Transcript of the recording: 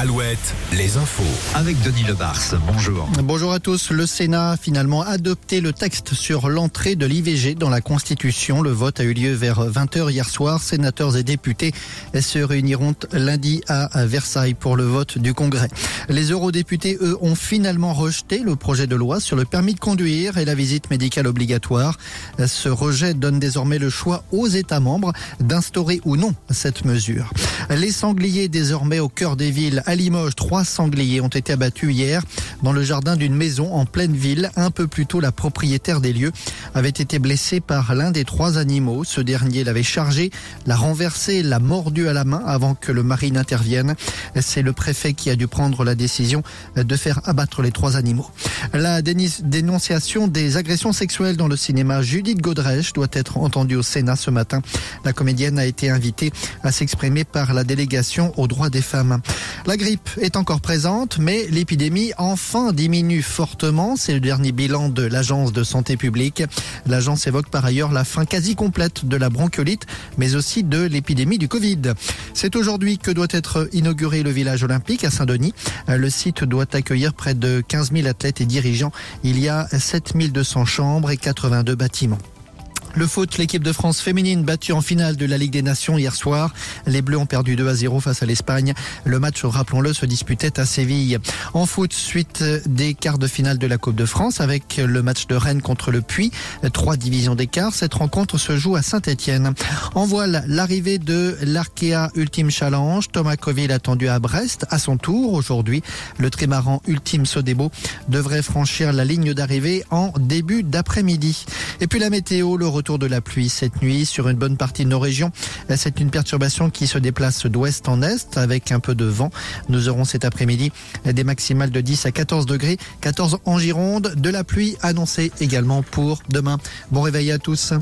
Alouette, les infos. Avec Denis Lebars, bonjour. Bonjour à tous. Le Sénat a finalement adopté le texte sur l'entrée de l'IVG dans la Constitution. Le vote a eu lieu vers 20h hier soir. Sénateurs et députés se réuniront lundi à Versailles pour le vote du Congrès. Les eurodéputés, eux, ont finalement rejeté le projet de loi sur le permis de conduire et la visite médicale obligatoire. Ce rejet donne désormais le choix aux États membres d'instaurer ou non cette mesure. Les sangliers désormais au cœur des villes à Limoges, trois sangliers ont été abattus hier dans le jardin d'une maison en pleine ville. Un peu plus tôt, la propriétaire des lieux avait été blessée par l'un des trois animaux. Ce dernier l'avait chargé, l'a renversé, l'a mordu à la main avant que le mari n'intervienne. C'est le préfet qui a dû prendre la décision de faire abattre les trois animaux. La dénonciation des agressions sexuelles dans le cinéma, Judith Godrèche doit être entendue au Sénat ce matin. La comédienne a été invitée à s'exprimer par la délégation aux droits des femmes. Grippe est encore présente, mais l'épidémie enfin diminue fortement. C'est le dernier bilan de l'Agence de santé publique. L'agence évoque par ailleurs la fin quasi complète de la bronchiolite, mais aussi de l'épidémie du Covid. C'est aujourd'hui que doit être inauguré le village olympique à Saint-Denis. Le site doit accueillir près de 15 000 athlètes et dirigeants. Il y a 7 200 chambres et 82 bâtiments. Le foot, l'équipe de France féminine battue en finale de la Ligue des Nations hier soir. Les Bleus ont perdu 2 à 0 face à l'Espagne. Le match, rappelons-le, se disputait à Séville. En foot, suite des quarts de finale de la Coupe de France avec le match de Rennes contre le Puy. Trois divisions d'écart. Cette rencontre se joue à Saint-Etienne. En voile, l'arrivée de l'Arkea Ultime Challenge. Thomas Coville attendu à Brest à son tour. Aujourd'hui, le trimaran Ultime Sodebo devrait franchir la ligne d'arrivée en début d'après-midi. Et puis la météo, le de la pluie cette nuit sur une bonne partie de nos régions. C'est une perturbation qui se déplace d'ouest en est avec un peu de vent. Nous aurons cet après-midi des maximales de 10 à 14 degrés, 14 en Gironde, de la pluie annoncée également pour demain. Bon réveil à tous.